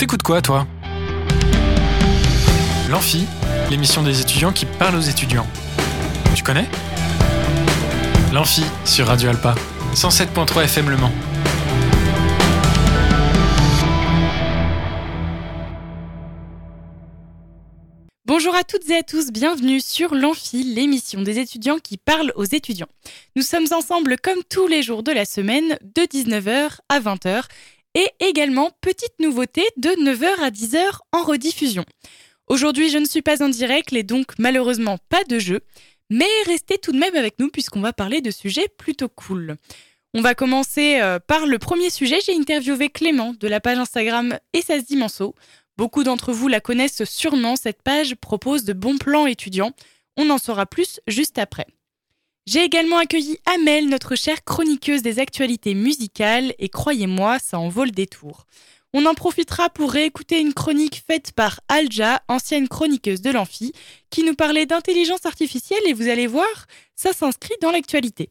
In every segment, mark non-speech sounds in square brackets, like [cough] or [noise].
T'écoutes quoi, toi? L'Amphi, l'émission des étudiants qui parle aux étudiants. Tu connais? L'Amphi sur Radio Alpa, 107.3 FM Le Mans. Bonjour à toutes et à tous, bienvenue sur l'Amphi, l'émission des étudiants qui parlent aux étudiants. Nous sommes ensemble comme tous les jours de la semaine, de 19h à 20h, et également, petite nouveauté, de 9h à 10h en rediffusion. Aujourd'hui, je ne suis pas en direct et donc malheureusement pas de jeu, mais restez tout de même avec nous puisqu'on va parler de sujets plutôt cool. On va commencer euh, par le premier sujet. J'ai interviewé Clément de la page Instagram Et Manceau. Beaucoup d'entre vous la connaissent sûrement. Cette page propose de bons plans étudiants. On en saura plus juste après. J'ai également accueilli Amel, notre chère chroniqueuse des actualités musicales, et croyez-moi, ça en vaut le détour. On en profitera pour réécouter une chronique faite par Alja, ancienne chroniqueuse de l'Amphi, qui nous parlait d'intelligence artificielle et vous allez voir, ça s'inscrit dans l'actualité.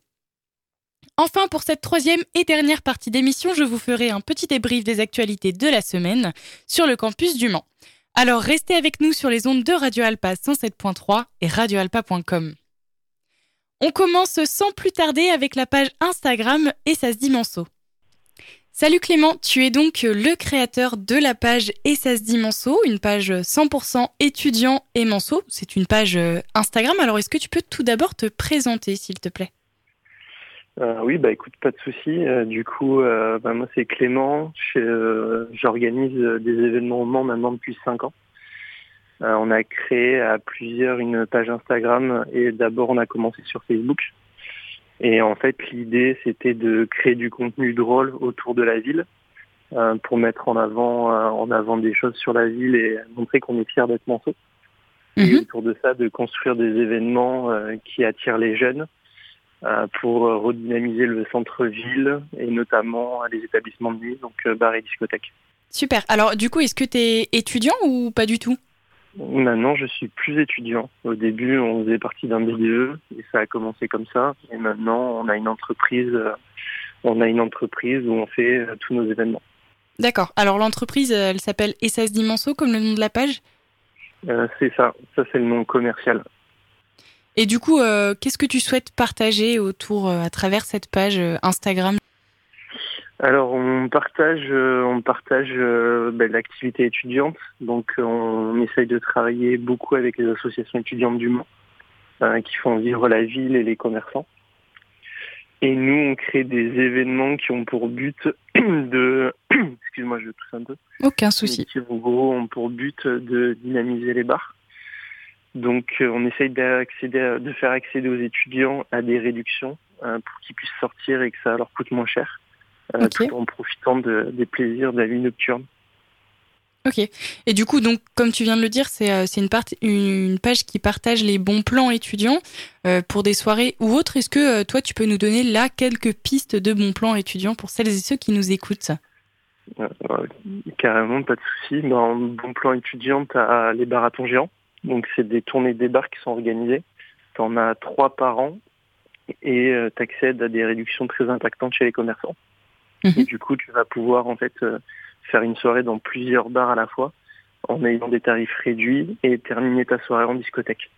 Enfin, pour cette troisième et dernière partie d'émission, je vous ferai un petit débrief des actualités de la semaine sur le campus du Mans. Alors restez avec nous sur les ondes de Radio Alpa 107.3 et radioalpa.com. On commence sans plus tarder avec la page Instagram et ça se dit. Salut Clément, tu es donc le créateur de la page Et ça se dit une page 100% étudiant et Manceau. C'est une page euh, Instagram. Alors est-ce que tu peux tout d'abord te présenter s'il te plaît? Euh, oui, bah écoute, pas de souci. Euh, du coup, bah, moi c'est Clément. J'organise des événements maintenant depuis 5 ans. On a créé à plusieurs une page Instagram et d'abord on a commencé sur Facebook. Et en fait, l'idée, c'était de créer du contenu drôle autour de la ville euh, pour mettre en avant, euh, en avant des choses sur la ville et montrer qu'on est fier d'être Manceau. Et mhm. autour de ça, de construire des événements euh, qui attirent les jeunes pour redynamiser le centre-ville et notamment les établissements de nuit, donc bar et discothèque. Super. Alors, du coup, est-ce que tu es étudiant ou pas du tout? Maintenant, je suis plus étudiant. Au début, on faisait partie d'un BDE et ça a commencé comme ça. Et maintenant, on a une entreprise, euh, on a une entreprise où on fait euh, tous nos événements. D'accord. Alors l'entreprise, elle s'appelle Essas Dimenso, comme le nom de la page? Euh, C'est ça. Ça, c'est le nom commercial. Et du coup, qu'est-ce que tu souhaites partager autour, à travers cette page Instagram? Alors on partage, euh, on partage euh, ben, l'activité étudiante. Donc on essaye de travailler beaucoup avec les associations étudiantes du Mans euh, qui font vivre la ville et les commerçants. Et nous on crée des événements qui ont pour but [clears throat] de, [clears throat] excuse-moi je tousse un peu. Aucun souci. Qui en gros ont pour but de dynamiser les bars. Donc on essaye d'accéder, de faire accéder aux étudiants à des réductions pour qu'ils puissent sortir et que ça leur coûte moins cher. Euh, en profitant des plaisirs de la vie nocturne. Ok. Et du coup, donc, comme tu viens de le dire, c'est euh, une, une, page qui partage les bons plans étudiants euh, pour des soirées ou autres. Est-ce que toi, tu peux nous donner là quelques pistes de bons plans étudiants pour celles et ceux qui nous écoutent? Carrément, pas de souci. Dans bon plan étudiant, tu as les marathons géants. Donc, c'est des tournées des bars qui sont organisées. Tu en as trois par an et tu accèdes à des réductions très impactantes chez les commerçants. Et mhm. du coup, tu vas pouvoir en fait euh, faire une soirée dans plusieurs bars à la fois en ayant des tarifs réduits et terminer ta soirée en discothèque.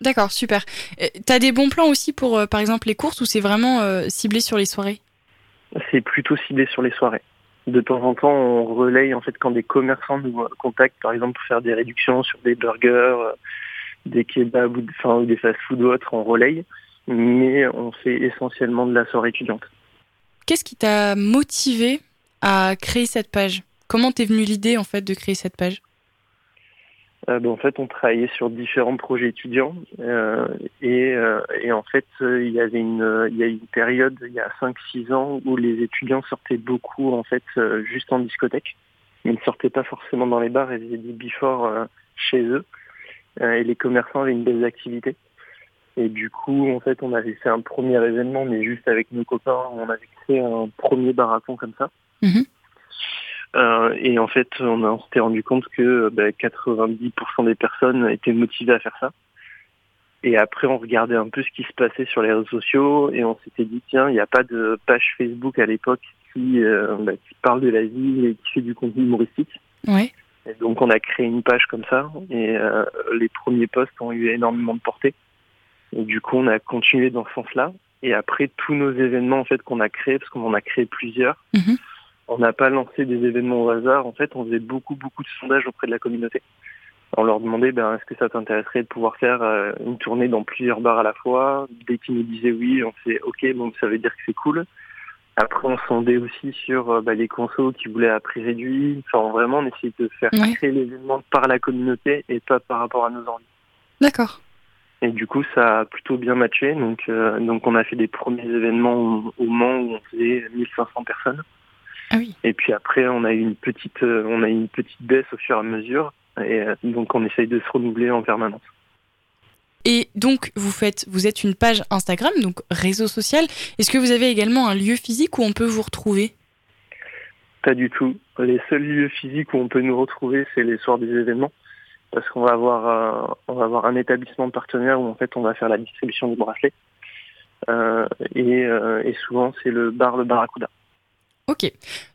D'accord, super. Tu as des bons plans aussi pour, euh, par exemple, les courses ou c'est vraiment euh, ciblé sur les soirées? C'est plutôt ciblé sur les soirées. De temps en temps, on relaye en fait quand des commerçants nous contactent, par exemple, pour faire des réductions sur des burgers, des kebabs ou, enfin, des fast-food ou autres, on relaye. Mais on fait essentiellement de la soirée étudiante. Qu'est-ce qui t'a motivé à créer cette page? Comment t'es venue l'idée en fait de créer cette page? Euh, ben, en fait, on travaillait sur différents projets étudiants euh, euh, et, en fait, il y avait une, y a une période, il y a 5-6 ans, où les étudiants sortaient beaucoup en fait juste en discothèque. Ils ne sortaient pas forcément dans les bars, ils faisaient des before chez eux et les commerçants avaient une belle activité. Et du coup, en fait, on avait fait un premier événement, mais juste avec nos copains, on avait un premier barathon comme ça. Mhm. Euh, et en fait, on, s'était rendu compte que 90% bah, des personnes étaient motivées à faire ça. Et après, on regardait un peu ce qui se passait sur les réseaux sociaux et on s'était dit, tiens, il n'y a pas de page Facebook à l'époque qui, euh, bah, qui parle de la vie et qui fait du contenu humoristique. Ouais. Et donc on a créé une page comme ça et euh, les premiers posts ont eu énormément de portée. Et du coup on a continué dans ce sens-là. Et après tous nos événements en fait qu'on a créés, parce qu'on en a créé plusieurs, Mhm. on n'a pas lancé des événements au hasard. En fait on faisait beaucoup beaucoup de sondages auprès de la communauté. On leur demandait ben, est-ce que ça t'intéresserait de pouvoir faire euh, une tournée dans plusieurs bars à la fois? Dès qu'ils nous disaient oui, on fait ok, bon ça veut dire que c'est cool. Après, on sondait aussi sur euh, bah, les consos qui voulaient à prix réduit. Enfin, vraiment, on essayait de faire Ouais. créer l'événement par la communauté et pas par rapport à nos envies. D'accord. Et du coup, ça a plutôt bien matché. Donc, euh, donc on a fait des premiers événements au, Mans où on faisait 1500 personnes. Ah oui. Et puis après, on a eu une petite, euh, on a eu une petite baisse au fur et à mesure. Et euh, donc, on essaye de se renouveler en permanence. Et donc, vous faites, vous êtes une page Instagram, donc réseau social. Est-ce que vous avez également un lieu physique où on peut vous retrouver? Pas du tout. Les seuls lieux physiques où on peut nous retrouver, c'est les soirs des événements. Parce qu'on va avoir, euh, on va avoir un établissement partenaire où en fait on va faire la distribution du bracelet. Euh, et, euh, et souvent c'est le bar le Barracuda. Ok.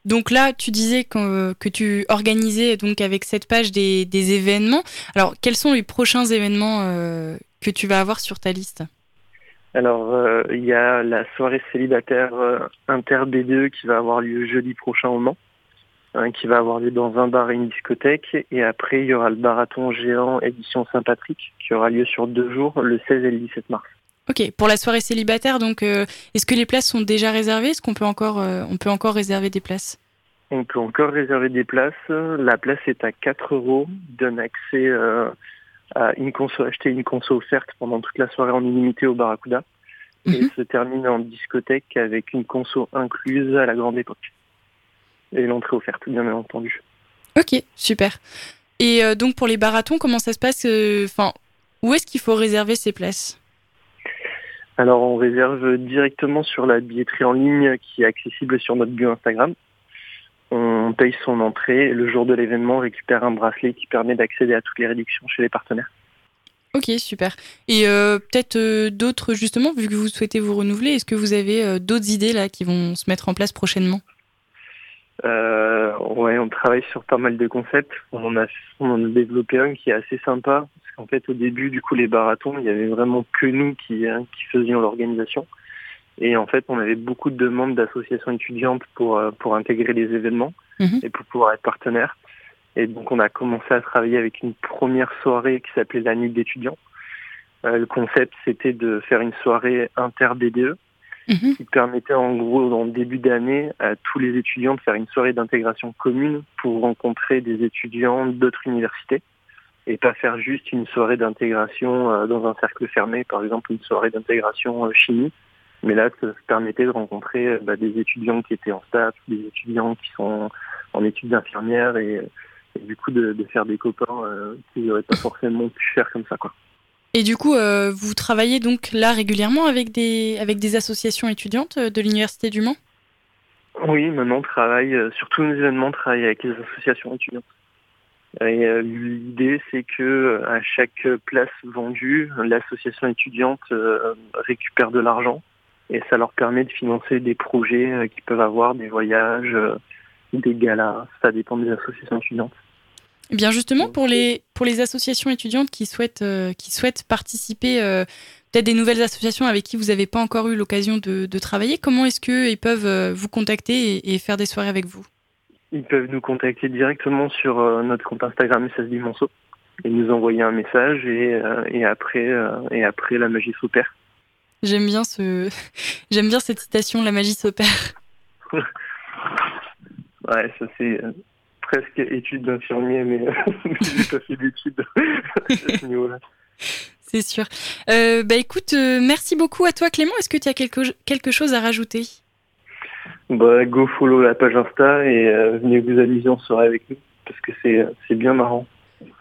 Donc là, tu disais que, que tu organisais donc avec cette page des, des événements. Alors, quels sont les prochains événements euh, que tu vas avoir sur ta liste? Alors euh, il y a la soirée célibataire euh, Inter B2 qui va avoir lieu jeudi prochain au Mans, hein, qui va avoir lieu dans un bar et une discothèque. Et après il y aura le marathon géant édition Saint-Patrick qui aura lieu sur deux jours, le 16 et le 17 mars. Ok. Pour la soirée célibataire, donc, euh, est-ce que les places sont déjà réservées? Est-ce qu'on peut encore, euh, on peut encore réserver des places? On peut encore réserver des places. La place est à 4 euros, donne accès euh, à une conso, acheter une conso offerte pendant toute la soirée en illimité au Barracuda. Et Mhm. se termine en discothèque avec une conso incluse à la grande époque. Et l'entrée offerte, bien entendu. Ok, super. Et euh, donc pour les marathons, comment ça se passe euh, Enfin, où est-ce qu'il faut réserver ces places? Alors on réserve directement sur la billetterie en ligne qui est accessible sur notre bio Instagram. On paye son entrée et le jour de l'événement on récupère un bracelet qui permet d'accéder à toutes les réductions chez les partenaires. Ok, super. Et euh, peut-être euh, d'autres, justement, vu que vous souhaitez vous renouveler, est-ce que vous avez euh, d'autres idées là qui vont se mettre en place prochainement? Euh, ouais, on travaille sur pas mal de concepts. On en a, on en a développé un qui est assez sympa. Parce qu'en fait, au début, du coup, les marathons, il y avait vraiment que nous qui, hein, qui faisions l'organisation. Et en fait, on avait beaucoup de demandes d'associations étudiantes pour, euh, pour intégrer les événements Mhm. et pour pouvoir être partenaire. Et donc, on a commencé à travailler avec une première soirée qui s'appelait la nuit d'étudiants. Euh, le concept, c'était de faire une soirée inter-BDE Mhm. qui permettait en gros, en début d'année, à tous les étudiants de faire une soirée d'intégration commune pour rencontrer des étudiants d'autres universités et pas faire juste une soirée d'intégration euh, dans un cercle fermé, par exemple une soirée d'intégration euh, chimie. Mais là, ça permettait de rencontrer euh, bah, des étudiants qui étaient en staff, des étudiants qui sont en études d'infirmière et, du coup de, faire des copains qu'ils n'auraient pas forcément pu faire comme ça. quoi. Et du coup, euh, vous travaillez donc là régulièrement avec des, avec des associations étudiantes euh, de l'Université du Mans? Oui, maintenant on travaille, euh, sur tous nos événements, on travaille avec les associations étudiantes. Et euh, l'idée, c'est que à chaque place vendue, l'association étudiante récupère de l'argent et ça leur permet de financer des projets qu'ils peuvent avoir, des voyages, des galas, ça dépend des associations étudiantes. Eh bien justement, pour les, pour les associations étudiantes qui souhaitent, euh, qui souhaitent participer, euh, peut-être des nouvelles associations avec qui vous n'avez pas encore eu l'occasion de, de travailler, comment est-ce qu'ils peuvent euh, vous contacter et, et faire des soirées avec vous? Ils peuvent nous contacter directement sur notre compte Instagram SSD Monceau et nous envoyer un message et, et après et après la magie s'opère. J'aime bien ce, [laughs] j'aime bien cette citation, la magie s'opère. [laughs] Ouais, ça c'est presque études d'infirmier, [laughs] mais j'ai pas fait d'études à ce niveau-là. C'est sûr. Euh, bah écoute, euh, merci beaucoup à toi Clément. Est-ce que tu as quelque, quelque chose à rajouter? Bah, go follow la page Insta et euh, venez vous amuser en soirée avec nous parce que c'est bien marrant.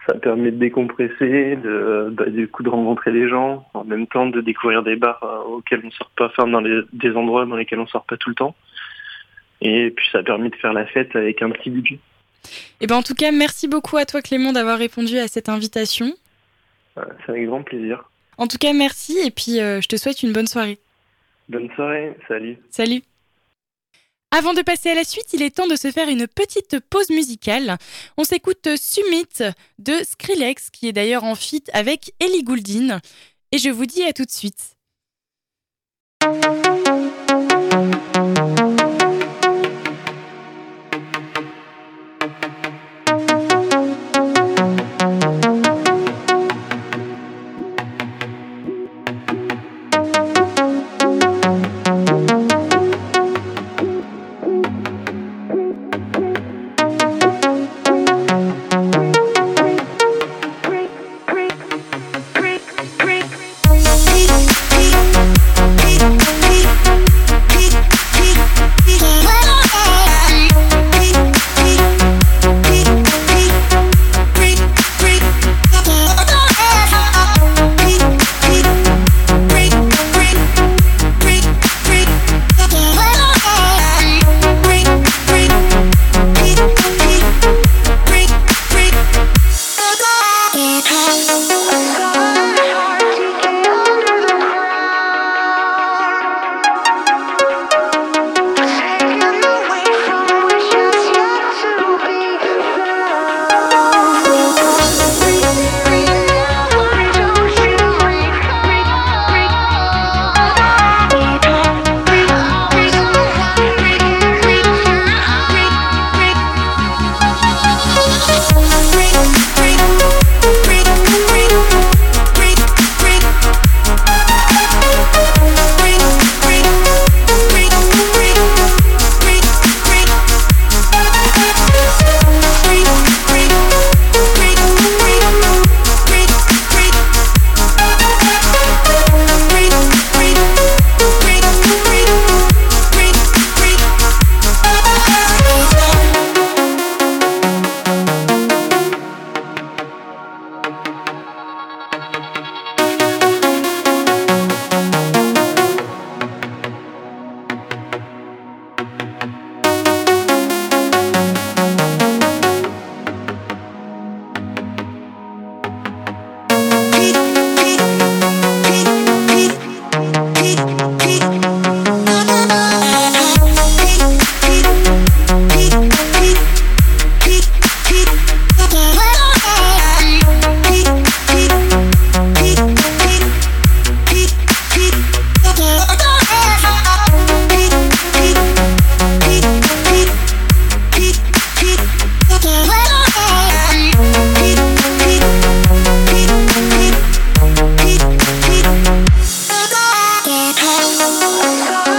Ça permet de décompresser, de bah, du coup de rencontrer des gens, en même temps de découvrir des bars auxquels on sort pas, enfin dans les, des endroits dans lesquels on sort pas tout le temps. Et puis ça permet de faire la fête avec un petit budget. Eh ben en tout cas, merci beaucoup à toi Clément d'avoir répondu à cette invitation. C'est avec grand plaisir. En tout cas, merci et puis euh, je te souhaite une bonne soirée. Bonne soirée, salut. Salut. Avant de passer à la suite, il est temps de se faire une petite pause musicale. On s'écoute Summit de Skrillex, qui est d'ailleurs en feat avec Ellie Goulding. Et je vous dis à tout de suite. I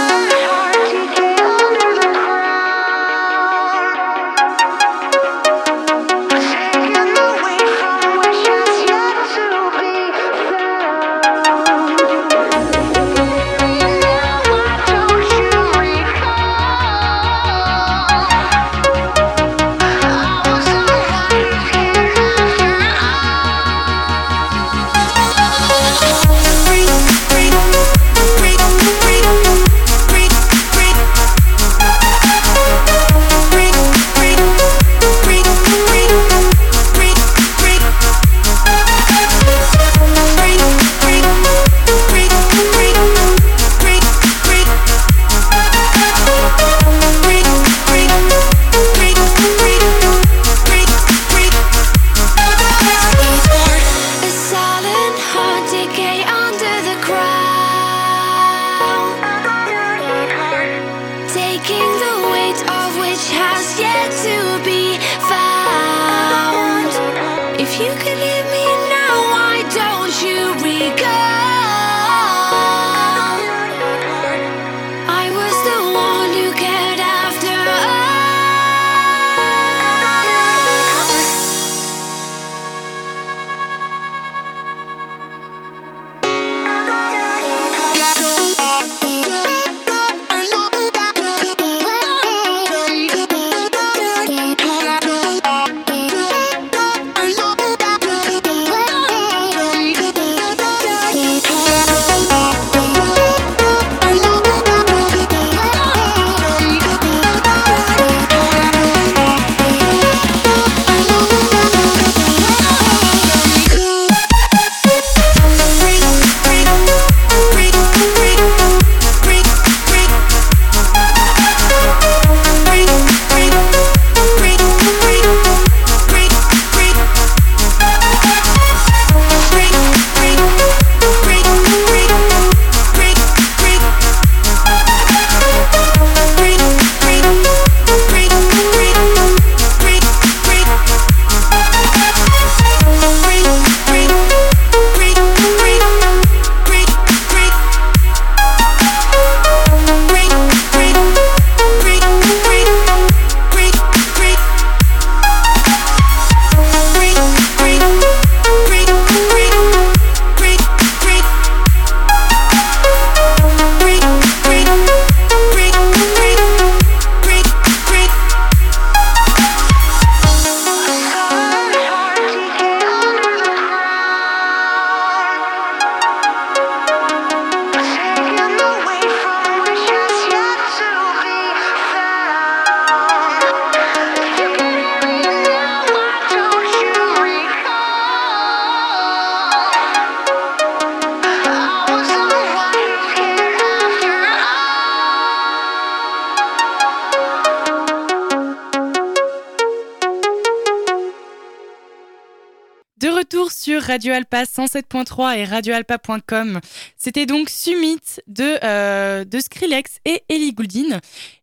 sur Radio Alpa 107.3 et radioalpa.com. C'était donc Summit de, euh, de Skrillex et Ellie Goulding.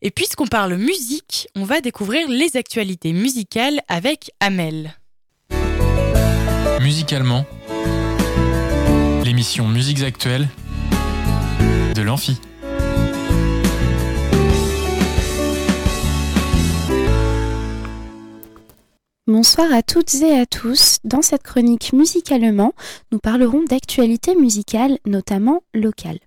Et puisqu'on parle musique, on va découvrir les actualités musicales avec Amel. Musicalement, l'émission Musiques Actuelles de l'Amphi. Bonsoir à toutes et à tous. Dans cette chronique musicalement, nous parlerons d'actualités musicales, notamment locales.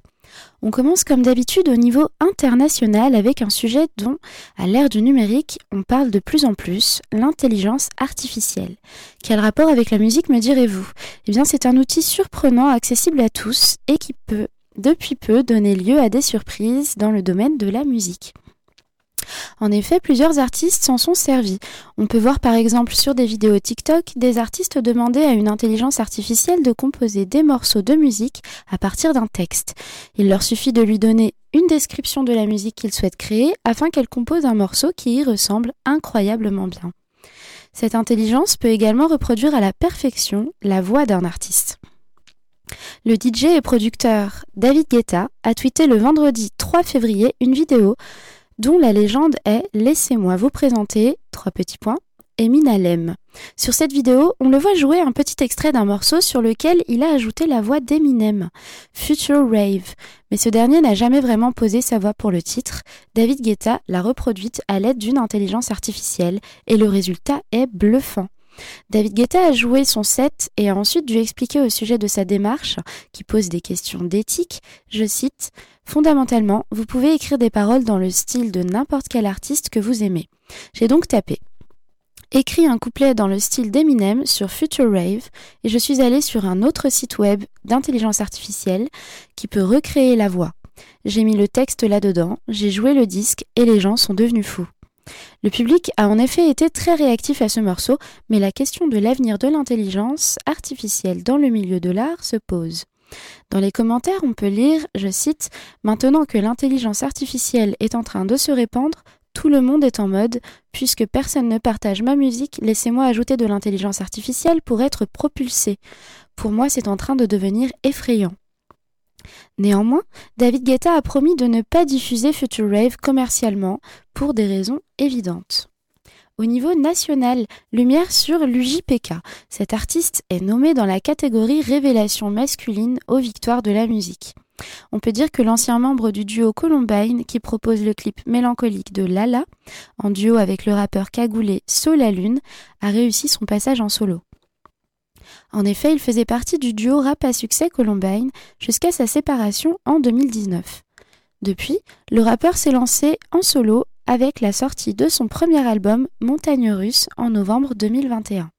On commence comme d'habitude au niveau international avec un sujet dont, à l'ère du numérique, on parle de plus en plus, l'intelligence artificielle. Quel rapport avec la musique me direz-vous? Eh bien c'est un outil surprenant, accessible à tous et qui peut, depuis peu, donner lieu à des surprises dans le domaine de la musique. En effet, plusieurs artistes s'en sont servis. On peut voir par exemple sur des vidéos TikTok des artistes demander à une intelligence artificielle de composer des morceaux de musique à partir d'un texte. Il leur suffit de lui donner une description de la musique qu'ils souhaitent créer afin qu'elle compose un morceau qui y ressemble incroyablement bien. Cette intelligence peut également reproduire à la perfection la voix d'un artiste. Le DJ et producteur David Guetta a tweeté le vendredi 3 février une vidéo dont la légende est Laissez-moi vous présenter, trois petits points, Eminem. Sur cette vidéo, on le voit jouer un petit extrait d'un morceau sur lequel il a ajouté la voix d'Eminem, Future Rave. Mais ce dernier n'a jamais vraiment posé sa voix pour le titre. David Guetta l'a reproduite à l'aide d'une intelligence artificielle et le résultat est bluffant. David Guetta a joué son set et a ensuite dû expliquer au sujet de sa démarche, qui pose des questions d'éthique, je cite, Fondamentalement, vous pouvez écrire des paroles dans le style de n'importe quel artiste que vous aimez. J'ai donc tapé écrit un couplet dans le style d'Eminem sur Future Rave et je suis allé sur un autre site web d'intelligence artificielle qui peut recréer la voix. J'ai mis le texte là-dedans, j'ai joué le disque et les gens sont devenus fous. Le public a en effet été très réactif à ce morceau, mais la question de l'avenir de l'intelligence artificielle dans le milieu de l'art se pose. Dans les commentaires, on peut lire, je cite, Maintenant que l'intelligence artificielle est en train de se répandre, tout le monde est en mode, puisque personne ne partage ma musique, laissez-moi ajouter de l'intelligence artificielle pour être propulsé. Pour moi, c'est en train de devenir effrayant. Néanmoins, David Guetta a promis de ne pas diffuser Future Rave commercialement pour des raisons évidentes. Au niveau national, lumière sur l'UJPK. Cet artiste est nommé dans la catégorie Révélation masculine aux victoires de la musique. On peut dire que l'ancien membre du duo Columbine, qui propose le clip mélancolique de Lala, en duo avec le rappeur cagoulé Sola Lune, a réussi son passage en solo. En effet, il faisait partie du duo rap à succès Columbine jusqu'à sa séparation en 2019. Depuis, le rappeur s'est lancé en solo avec la sortie de son premier album Montagne Russe en novembre 2021.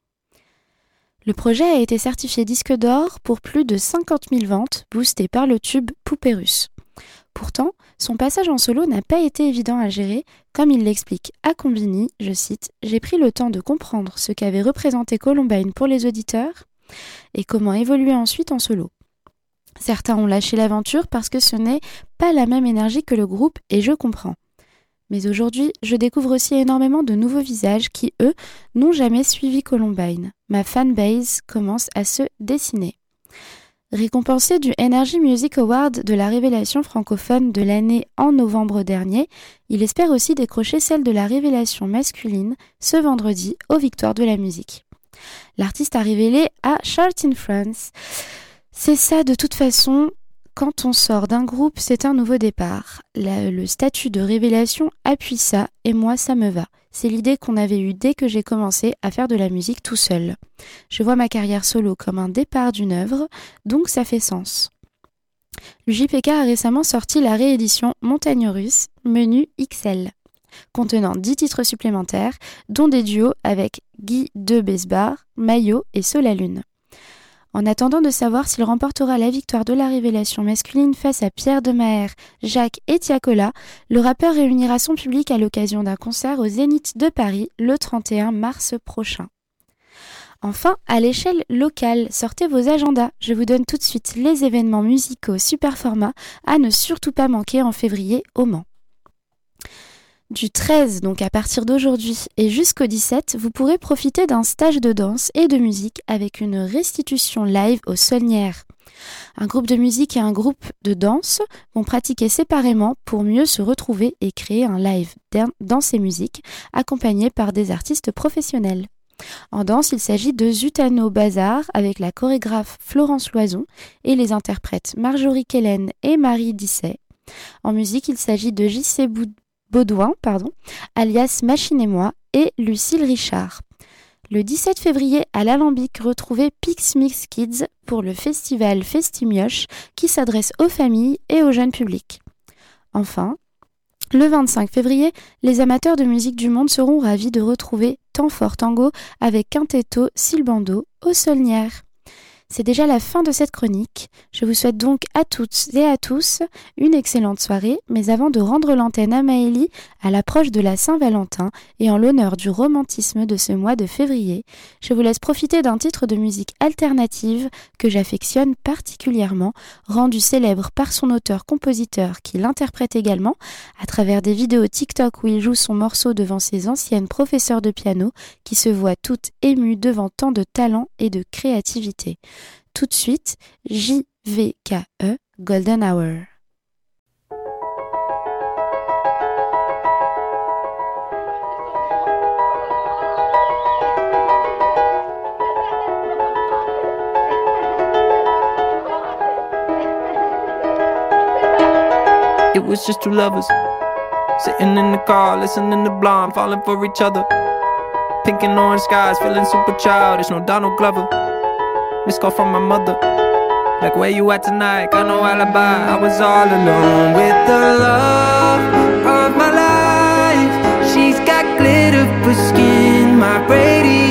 Le projet a été certifié disque d'or pour plus de 50 000 ventes, boosté par le tube Poupée russe. Pourtant, son passage en solo n'a pas été évident à gérer, comme il l'explique à Combini, je cite, J'ai pris le temps de comprendre ce qu'avait représenté Columbine pour les auditeurs et comment évoluer ensuite en solo. Certains ont lâché l'aventure parce que ce n'est pas la même énergie que le groupe et je comprends. Mais aujourd'hui, je découvre aussi énormément de nouveaux visages qui, eux, n'ont jamais suivi Columbine. Ma fanbase commence à se dessiner. Récompensé du Energy Music Award de la révélation francophone de l'année en novembre dernier, il espère aussi décrocher celle de la révélation masculine ce vendredi aux Victoires de la musique. L'artiste a révélé à Chart in France. C'est ça de toute façon, quand on sort d'un groupe, c'est un nouveau départ. le statut de révélation appuie ça, et moi ça me va. C'est l'idée qu'on avait eue dès que j'ai commencé à faire de la musique tout seul. Je vois ma carrière solo comme un départ d'une œuvre, donc ça fait sens. Le JPK a récemment sorti la réédition Montagne Russe, menu XL, contenant 10 titres supplémentaires, dont des duos avec Guy de Besbar, Maillot et Solalune. En attendant de savoir s'il remportera la victoire de la révélation masculine face à Pierre Demaher, Jacques et Tiakola, le rappeur réunira son public à l'occasion d'un concert au Zénith de Paris le 31 mars prochain. Enfin, à l'échelle locale, sortez vos agendas. Je vous donne tout de suite les événements musicaux super format à ne surtout pas manquer en février au Mans. Du 13, donc à partir d'aujourd'hui, et jusqu'au 17, vous pourrez profiter d'un stage de danse et de musique avec une restitution live au Saulnières. Un groupe de musique et un groupe de danse vont pratiquer séparément pour mieux se retrouver et créer un live danse et musique accompagné par des artistes professionnels. En danse, il s'agit de Zutano Bazar avec la chorégraphe Florence Loison et les interprètes Marjorie Kellen et Marie Disset. En musique, il s'agit de JC Baudouin, pardon, alias Machine et moi, et Lucille Richard. Le 17 février, à l'Alambic, retrouvez Pix Mix Kids pour le festival Festimioche qui s'adresse aux familles et au jeune public. Enfin, le 25 février, les amateurs de musique du monde seront ravis de retrouver Temps fort tango avec Quintetto Silbando au Solnière. C'est déjà la fin de cette chronique. Je vous souhaite donc à toutes et à tous une excellente soirée, mais avant de rendre l'antenne à Maëlie à l'approche de la Saint-Valentin et en l'honneur du romantisme de ce mois de février, je vous laisse profiter d'un titre de musique alternative que j'affectionne particulièrement, rendu célèbre par son auteur-compositeur qui l'interprète également à travers des vidéos TikTok où il joue son morceau devant ses anciennes professeurs de piano qui se voient toutes émues devant tant de talent et de créativité tout de suite JVKE Golden Hour. It was just two lovers sitting in the car, listening to Blonde, falling for each other. Pink and orange skies, feeling super childish. No Donald Glover. Missed call from my mother. Like, where you at tonight? Got no alibi. I was all alone with the love of my life. She's got glitter for skin, my radiant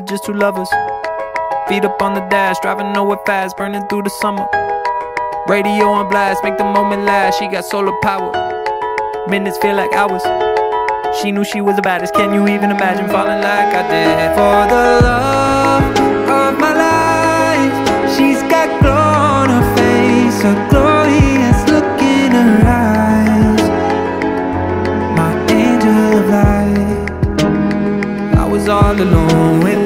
just two lovers. Feet up on the dash, driving nowhere fast, burning through the summer. Radio on blast, make the moment last. She got solar power. Minutes feel like hours. She knew she was the baddest. Can you even imagine falling like I did? For the love of my life, she's got glow on her face, a glorious look in her eyes. My angel of light. I was all alone with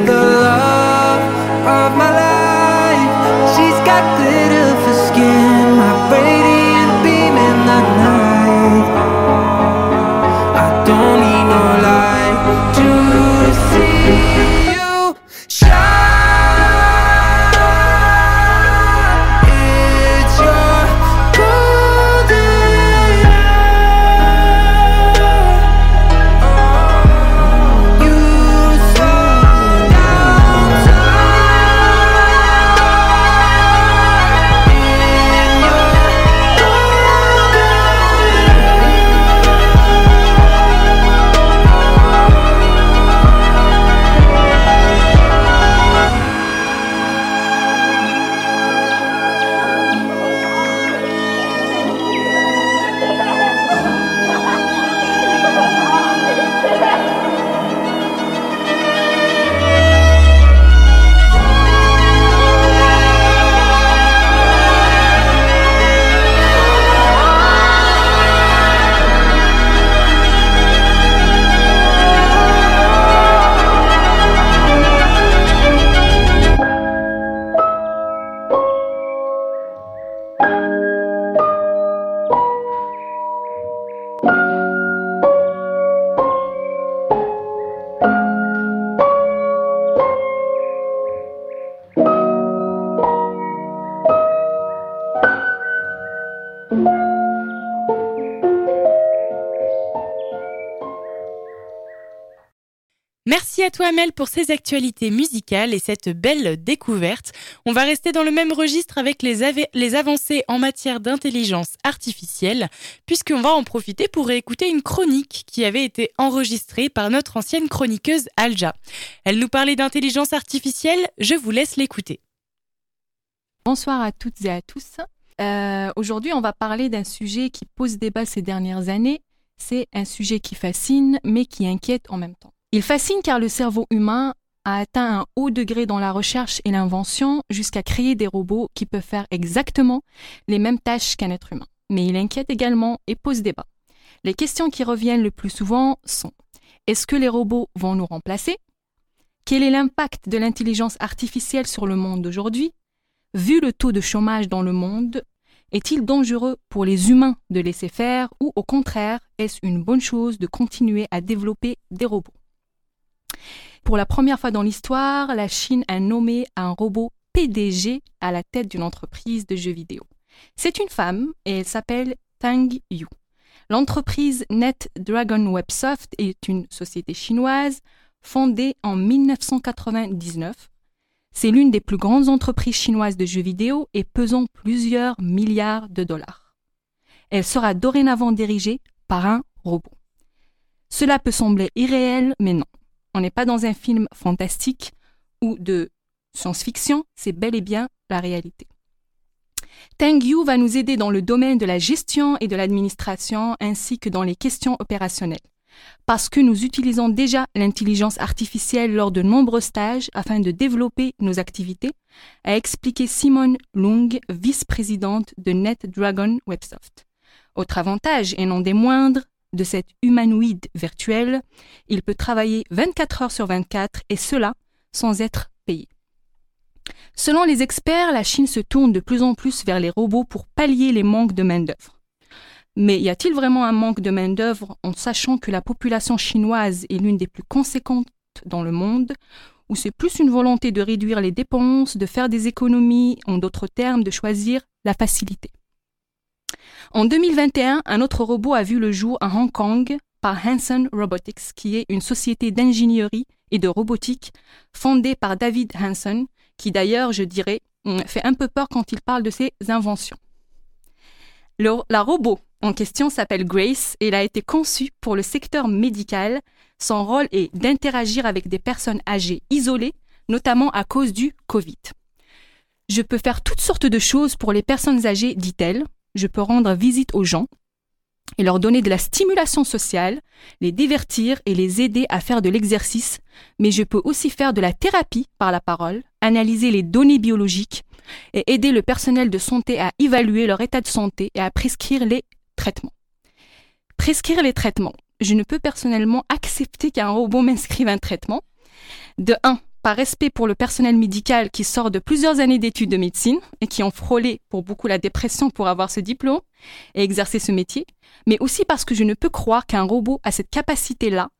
Merci à toi Amel pour ces actualités musicales et cette belle découverte. On va rester dans le même registre avec les, avancées en matière d'intelligence artificielle, puisqu'on va en profiter pour réécouter une chronique qui avait été enregistrée par notre ancienne chroniqueuse Alja. Elle nous parlait d'intelligence artificielle, je vous laisse l'écouter. Bonsoir à toutes et à tous. Euh, aujourd'hui, on va parler d'un sujet qui pose débat ces dernières années. C'est un sujet qui fascine, mais qui inquiète en même temps. Il fascine car le cerveau humain a atteint un haut degré dans la recherche et l'invention jusqu'à créer des robots qui peuvent faire exactement les mêmes tâches qu'un être humain. Mais il inquiète également et pose débat. Les questions qui reviennent le plus souvent sont est-ce que les robots vont nous remplacer? Quel est l'impact de l'intelligence artificielle sur le monde d'aujourd'hui? Vu le taux de chômage dans le monde, est-il dangereux pour les humains de laisser faire ou au contraire, est-ce une bonne chose de continuer à développer des robots? Pour la première fois dans l'histoire, la Chine a nommé un robot PDG à la tête d'une entreprise de jeux vidéo. C'est une femme et elle s'appelle Tang Yu. L'entreprise NetDragon Websoft est une société chinoise fondée en 1999. C'est l'une des plus grandes entreprises chinoises de jeux vidéo et pesant plusieurs milliards de dollars. Elle sera dorénavant dirigée par un robot. Cela peut sembler irréel, mais non. On n'est pas dans un film fantastique ou de science-fiction, c'est bel et bien la réalité. Teng Yu va nous aider dans le domaine de la gestion et de l'administration ainsi que dans les questions opérationnelles. Parce que nous utilisons déjà l'intelligence artificielle lors de nombreux stages afin de développer nos activités, a expliqué Simone Lung, vice-présidente de NetDragon Websoft. Autre avantage, et non des moindres, de cet humanoïde virtuel, il peut travailler 24 heures sur 24 et cela sans être payé. Selon les experts, la Chine se tourne de plus en plus vers les robots pour pallier les manques de main-d'œuvre. Mais y a-t-il vraiment un manque de main-d'œuvre en sachant que la population chinoise est l'une des plus conséquentes dans le monde, ou c'est plus une volonté de réduire les dépenses, de faire des économies, en d'autres termes, de choisir la facilité? En 2021, un autre robot a vu le jour à Hong Kong par Hanson Robotics, qui est une société d'ingénierie et de robotique fondée par David Hanson, qui d'ailleurs, je dirais, fait un peu peur quand il parle de ses inventions. la robot en question s'appelle Grace et elle a été conçue pour le secteur médical. Son rôle est d'interagir avec des personnes âgées isolées, notamment à cause du Covid. Je peux faire toutes sortes de choses pour les personnes âgées, dit-elle, je peux rendre visite aux gens et leur donner de la stimulation sociale, les divertir et les aider à faire de l'exercice, mais je peux aussi faire de la thérapie par la parole, analyser les données biologiques et aider le personnel de santé à évaluer leur état de santé et à prescrire les traitements. Prescrire les traitements. Je ne peux personnellement accepter qu'un robot [laughs] m'inscrive un traitement. De 1, par respect pour le personnel médical qui sort de plusieurs années d'études de médecine et qui ont frôlé pour beaucoup la dépression pour avoir ce diplôme et exercer ce métier, mais aussi parce que je ne peux croire qu'un robot a cette capacité-là,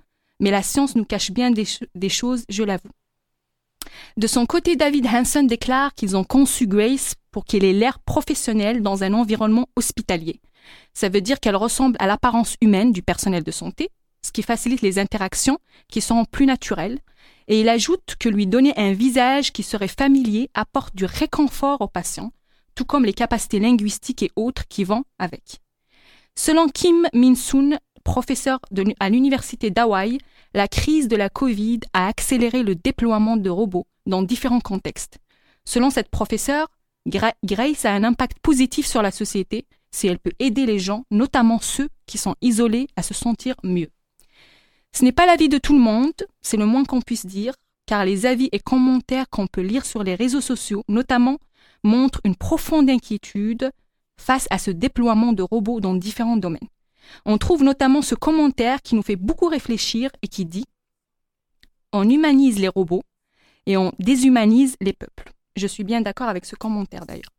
mais la science nous cache bien des, choses, je l'avoue. De son côté, David Hanson déclare qu'ils ont conçu Grace pour qu'elle ait l'air professionnel dans un environnement hospitalier. Ça veut dire qu'elle ressemble à l'apparence humaine du personnel de santé, ce qui facilite les interactions qui sont plus naturelles, et il ajoute que lui donner un visage qui serait familier apporte du réconfort aux patients, tout comme les capacités linguistiques et autres qui vont avec. Selon Kim Min-soon, professeur à l'université d'Hawaï, la crise de la Covid a accéléré le déploiement de robots dans différents contextes. Selon cette professeure, Grace a un impact positif sur la société si elle peut aider les gens, notamment ceux qui sont isolés, à se sentir mieux. Ce n'est pas l'avis de tout le monde, c'est le moins qu'on puisse dire, car les avis et commentaires qu'on peut lire sur les réseaux sociaux, notamment, montrent une profonde inquiétude face à ce déploiement de robots dans différents domaines. On trouve notamment ce commentaire qui nous fait beaucoup réfléchir et qui dit On humanise les robots et on déshumanise les peuples. Je suis bien d'accord avec ce commentaire d'ailleurs.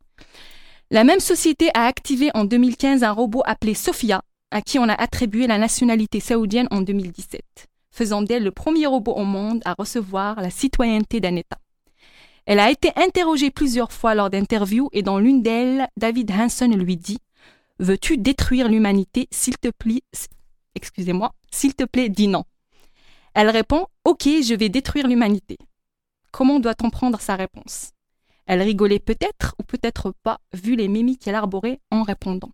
La même société a activé en 2015 un robot appelé Sophia à qui on a attribué la nationalité saoudienne en 2017, faisant d'elle le premier robot au monde à recevoir la citoyenneté d'un État. Elle a été interrogée plusieurs fois lors d'interviews et dans l'une d'elles, David Hanson lui dit Veux-tu détruire l'humanité S'il te plaît, excusez-moi, s'il te plaît, dis non. Elle répond Ok, je vais détruire l'humanité. Comment doit-on prendre sa réponse? Elle rigolait peut-être ou peut-être pas, vu les mimiques qu'elle arborait en répondant.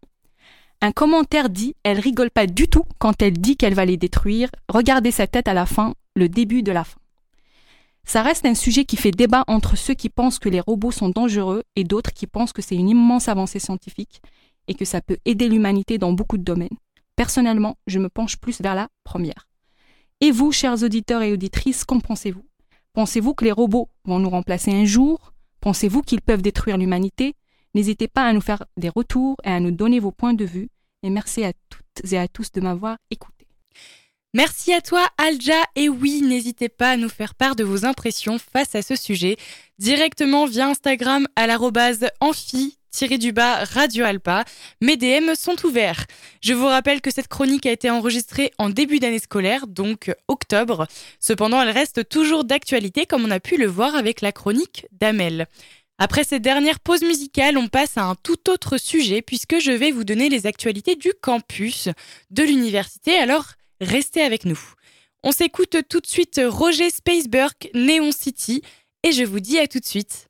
Un commentaire dit Elle rigole pas du tout quand elle dit qu'elle va les détruire. Regardez sa tête à la fin, le début de la fin. Ça reste un sujet qui fait débat entre ceux qui pensent que les robots sont dangereux et d'autres qui pensent que c'est une immense avancée scientifique et que ça peut aider l'humanité dans beaucoup de domaines. Personnellement, je me penche plus vers la première. Et vous, chers auditeurs et auditrices, qu'en pensez-vous? Pensez-vous que les robots vont nous remplacer un jour? Pensez-vous qu'ils peuvent détruire l'humanité? N'hésitez pas à nous faire des retours et à nous donner vos points de vue. Et merci à toutes et à tous de m'avoir écouté. Merci à toi Alja et oui, n'hésitez pas à nous faire part de vos impressions face à ce sujet directement via Instagram à l'arrobase amphi du bas Radio Alpa. Mes DM sont ouverts. Je vous rappelle que cette chronique a été enregistrée en début d'année scolaire, donc octobre. Cependant, elle reste toujours d'actualité comme on a pu le voir avec la chronique d'Amel. Après cette dernière pause musicale, on passe à un tout autre sujet puisque je vais vous donner les actualités du campus de l'université. Alors, restez avec nous. On s'écoute tout de suite Roger Spaceberg, Neon City, et je vous dis à tout de suite.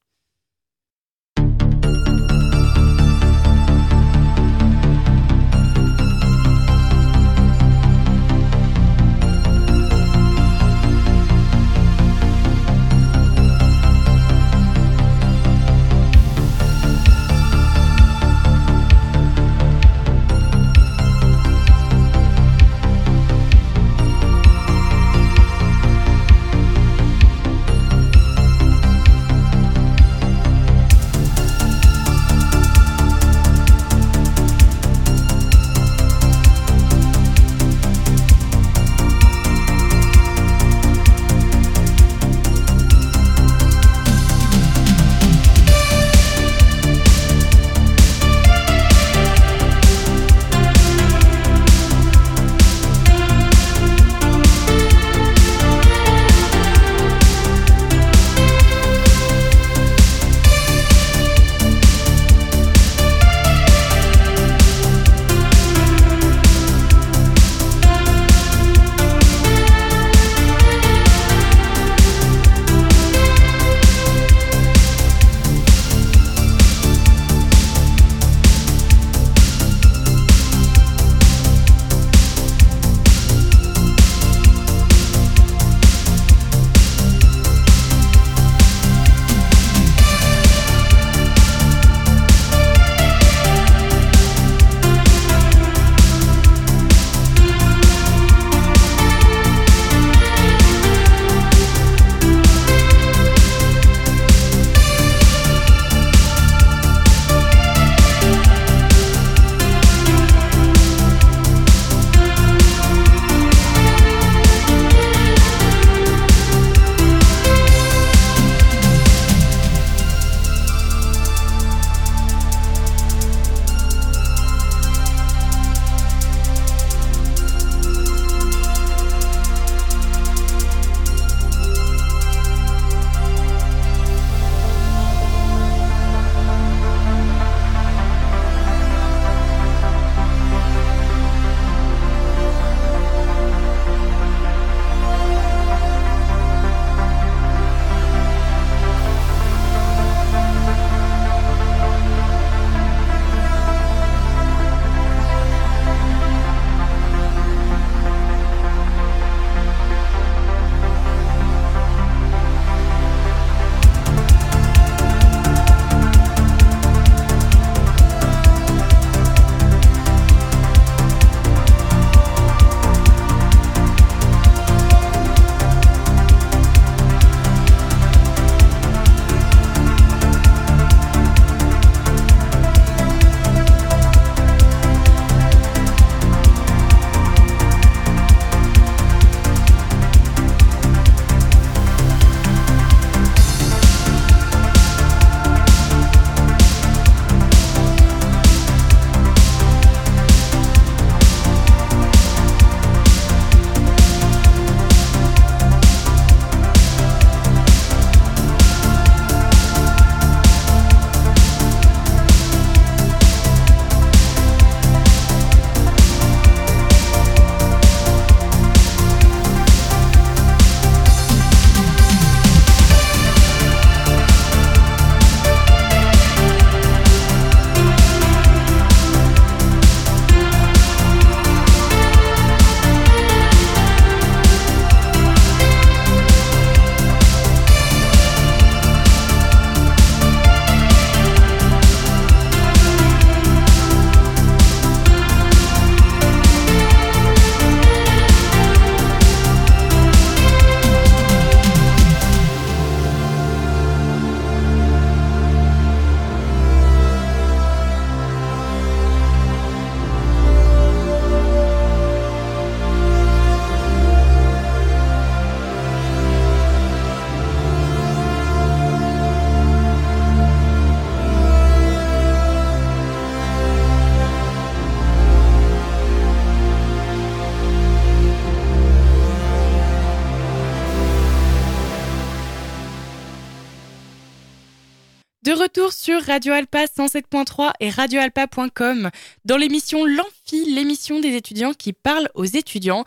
Radio Alpa 107.3 et radioalpa.com dans l'émission L'Amphi, l'émission des étudiants qui parlent aux étudiants.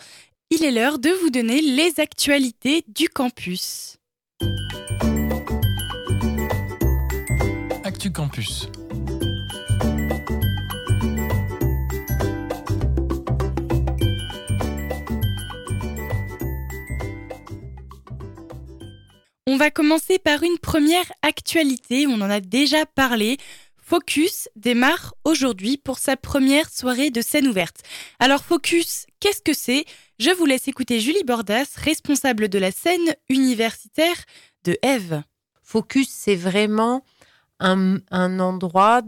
Il est l'heure de vous donner les actualités du campus. Actu Campus. On va commencer par une première actualité, on en a déjà parlé. Focus démarre aujourd'hui pour sa première soirée de scène ouverte. Alors Focus, qu'est-ce que c'est? Je vous laisse écouter Julie Bordas, responsable de la scène universitaire de Eve. Focus, c'est vraiment un, endroit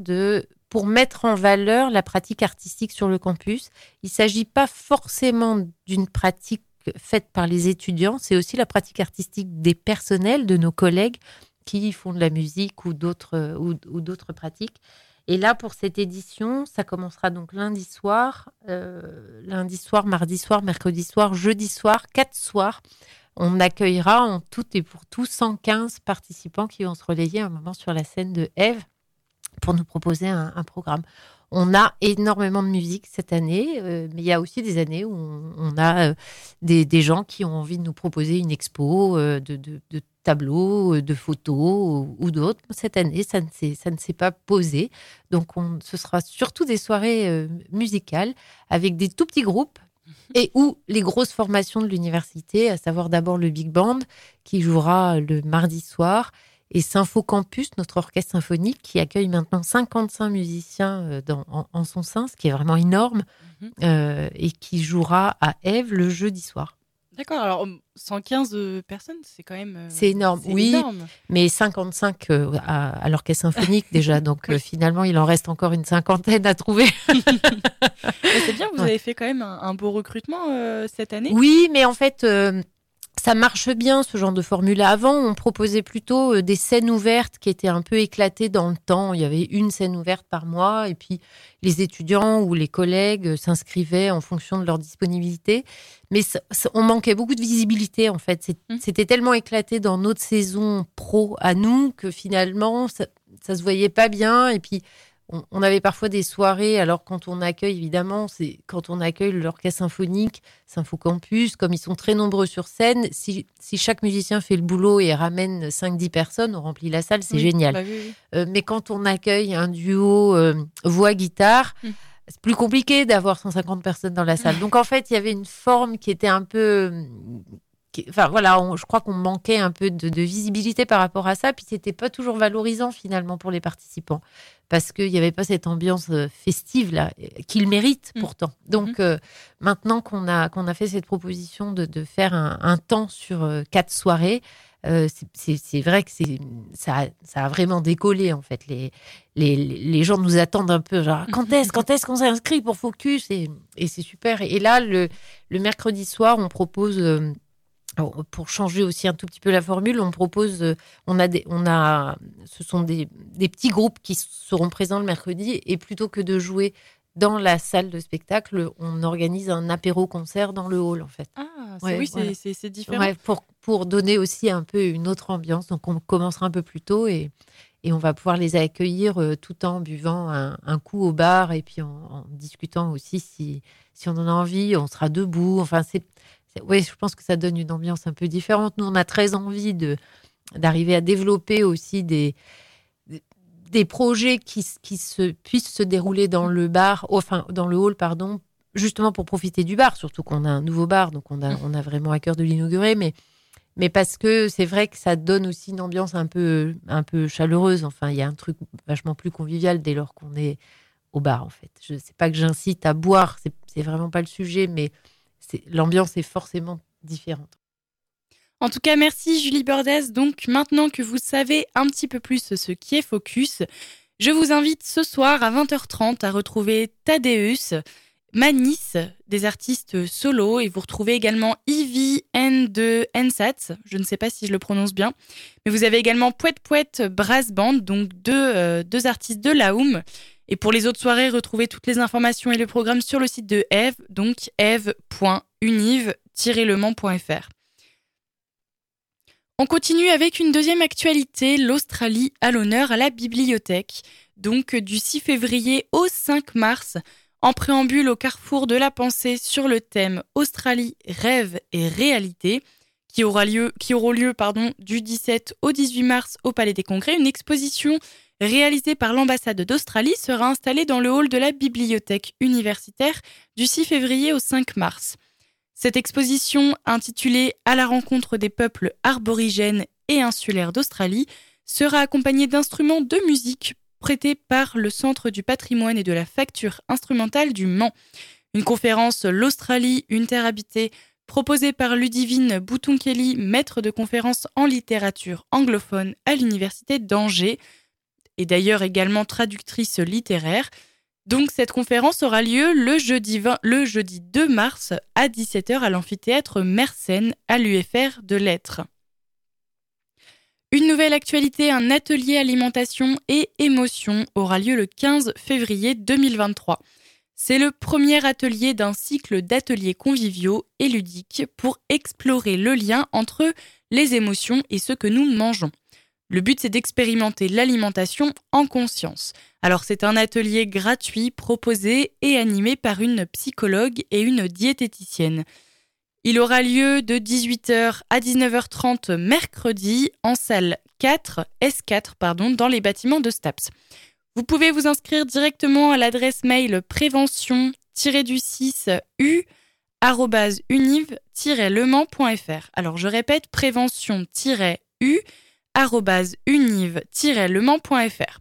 pour mettre en valeur la pratique artistique sur le campus. Il ne s'agit pas forcément d'une pratique faite par les étudiants, c'est aussi la pratique artistique des personnels, de nos collègues qui font de la musique ou d'autres ou, d'autres pratiques. Et là, pour cette édition, ça commencera donc lundi soir, euh, lundi soir, mardi soir, mercredi soir, jeudi soir, quatre soirs. On accueillera en tout et pour tout 115 participants qui vont se relayer un moment sur la scène de Eve pour nous proposer un programme. On a énormément de musique cette année, euh, mais il y a aussi des années où on, a euh, des, gens qui ont envie de nous proposer une expo euh, de, tableaux, de photos ou, d'autres. Cette année, ça ne s'est pas posé. Donc, on, ce sera surtout des soirées musicales avec des tout petits groupes mhm. et ou les grosses formations de l'université, à savoir d'abord le Big Band qui jouera le mardi soir et Sympho Campus, notre orchestre symphonique, qui accueille maintenant 55 musiciens euh, dans, en, son sein, ce qui est vraiment énorme, mhm. euh, et qui jouera à Eve le jeudi soir. D'accord, alors 115 euh, personnes, c'est quand même. c'est énorme, oui, mais 55 à, l'orchestre symphonique [laughs] déjà, donc finalement il en reste encore une cinquantaine à trouver. [laughs] c'est bien, vous avez fait quand même un, beau recrutement cette année. Oui, mais en fait, ça marche bien ce genre de formule. Avant, on proposait plutôt euh, des scènes ouvertes qui étaient un peu éclatées dans le temps. Il y avait une scène ouverte par mois et puis les étudiants ou les collègues euh, s'inscrivaient en fonction de leur disponibilité. Mais on manquait beaucoup de visibilité en fait. Mmh. C'était tellement éclaté dans notre saison pro à nous que finalement ça, ça se voyait pas bien et puis on, avait parfois des soirées, alors quand on accueille, évidemment, c'est quand on accueille l'orchestre symphonique, Symphocampus, comme ils sont très nombreux sur scène, si, chaque musicien fait le boulot et ramène 5-10 personnes, on remplit la salle, c'est génial. Bah euh, mais quand on accueille un duo euh, voix-guitare, hum. c'est plus compliqué d'avoir 150 personnes dans la salle. Donc en fait, il y avait une forme qui était un peu enfin voilà, je crois qu'on manquait un peu de, visibilité par rapport à ça, puis c'était pas toujours valorisant finalement pour les participants parce qu'il n'y avait pas cette ambiance euh, festive là qu'ils méritent mmh. pourtant. Donc mmh. euh, maintenant qu'on a qu'on a fait cette proposition de, faire un, temps sur euh, quatre soirées. c'est vrai que ça, ça a vraiment décollé en fait. Les, les, les gens nous attendent un peu, genre quand est-ce quand est-ce qu'on s'inscrit pour Focus? Et, et c'est super. Et là, le, le mercredi soir, on propose pour changer aussi un tout petit peu la formule, on propose, euh, on a, des, on a, ce sont des, des, petits groupes qui seront présents le mercredi et plutôt que de jouer dans la salle de spectacle, on organise un apéro-concert dans le hall en fait. Ah, oui, c'est différent. pour, pour donner aussi un peu une autre ambiance. Donc on commencera un peu plus tôt et, et on va pouvoir les accueillir euh, tout en buvant un, un, coup au bar et puis en, en, discutant aussi si, si on en a envie, on sera debout. Enfin, c'est oui, je pense que ça donne une ambiance un peu différente. Nous, on a très envie de d'arriver à développer aussi des des projets qui, qui se puissent se dérouler dans le bar, enfin dans le hall, pardon, justement pour profiter du bar. Surtout qu'on a un nouveau bar, donc on a on a vraiment à cœur de l'inaugurer, mais mais parce que c'est vrai que ça donne aussi une ambiance un peu un peu chaleureuse. Enfin, il y a un truc vachement plus convivial dès lors qu'on est au bar en fait. Je sais pas que j'incite à boire, c'est vraiment pas le sujet, mais l'ambiance est forcément différente. En tout cas, merci Julie Bordes. Donc maintenant que vous savez un petit peu plus ce qui est Focus, je vous invite ce soir à 20h30 à retrouver Tadeus, Manis, des artistes solo, et vous retrouvez également Ivy N de Ensat, je ne sais pas si je le prononce bien, mais vous avez également Pouet Pouet Brass Band, donc deux, euh, deux artistes de Laoum, et pour les autres soirées, retrouvez toutes les informations et le programme sur le site de Eve, donc eve.univ-lemans.fr. On continue avec une deuxième actualité, l'Australie à l'honneur à la bibliothèque. Donc du 6 février au 5 mars, en préambule au carrefour de la pensée sur le thème Australie, rêve et réalité, qui, aura lieu, qui auront lieu pardon, du 17 au 18 mars au Palais des Congrès, une exposition réalisée par l'ambassade d'Australie sera installée dans le hall de la bibliothèque universitaire du 6 février au 5 mars. Cette exposition, intitulée À la rencontre des peuples arborigènes et insulaires d'Australie, sera accompagnée d'instruments de musique prêtés par le Centre du patrimoine et de la facture instrumentale du Mans. Une conférence L'Australie, une terre habitée, proposée par Ludivine Bouton-Kelly, maître de conférences en littérature anglophone à l'Université d'Angers, et d'ailleurs également traductrice littéraire. Donc cette conférence aura lieu le jeudi, le jeudi 2 mars à 17h à l'amphithéâtre Mersenne à l'UFR de Lettres. Une nouvelle actualité, un atelier alimentation et émotion aura lieu le 15 février 2023. C'est le premier atelier d'un cycle d'ateliers conviviaux et ludiques pour explorer le lien entre les émotions et ce que nous mangeons. Le but, c'est d'expérimenter l'alimentation en conscience. Alors, c'est un atelier gratuit proposé et animé par une psychologue et une diététicienne. Il aura lieu de 18h à 19h30 mercredi en salle 4, S4, pardon, dans les bâtiments de STAPS. Vous pouvez vous inscrire directement à l'adresse mail prévention-du6u univ-lemans.fr. Alors je répète, prévention-u univ-lemans.fr.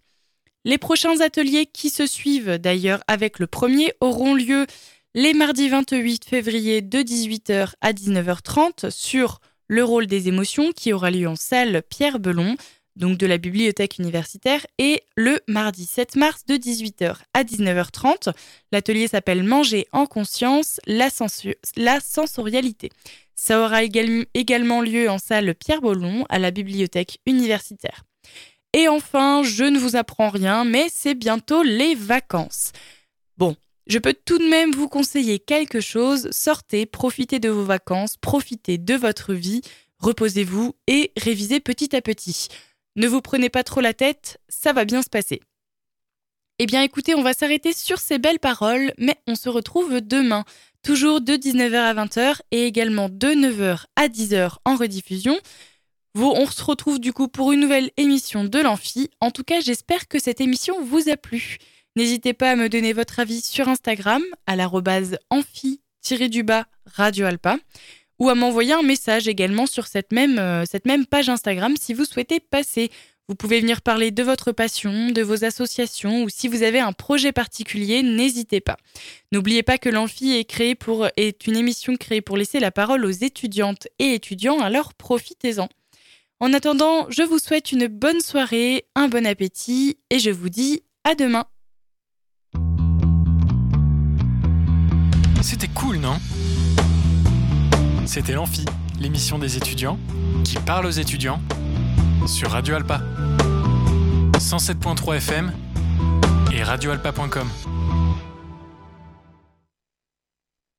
Les prochains ateliers qui se suivent d'ailleurs avec le premier auront lieu les mardis 28 février de 18h à 19h30 sur le rôle des émotions qui aura lieu en salle Pierre Belon, donc de la bibliothèque universitaire, et le mardi 7 mars de 18h à 19h30. L'atelier s'appelle Manger en conscience, la, la sensorialité. Ça aura également lieu en salle Pierre Bollon à la bibliothèque universitaire. Et enfin, je ne vous apprends rien, mais c'est bientôt les vacances. Bon, je peux tout de même vous conseiller quelque chose. Sortez, profitez de vos vacances, profitez de votre vie, reposez-vous et révisez petit à petit. Ne vous prenez pas trop la tête, ça va bien se passer. Eh bien écoutez, on va s'arrêter sur ces belles paroles, mais on se retrouve demain toujours de 19h à 20h et également de 9h à 10h en rediffusion. On se retrouve du coup pour une nouvelle émission de l'Amphi. En tout cas, j'espère que cette émission vous a plu. N'hésitez pas à me donner votre avis sur Instagram à l'arrobase amphi-du-bas Radio Alpa ou à m'envoyer un message également sur cette même, euh, cette même page Instagram si vous souhaitez passer. Vous pouvez venir parler de votre passion, de vos associations ou si vous avez un projet particulier, n'hésitez pas. N'oubliez pas que l'Amphi est, pour, est une émission créée pour laisser la parole aux étudiantes et étudiants, alors profitez-en. En attendant, je vous souhaite une bonne soirée, un bon appétit et je vous dis à demain. C'était cool, non? C'était l'Amphi, l'émission des étudiants qui parle aux étudiants sur Radio Alpa. 107.3 FM et radioalpa.com.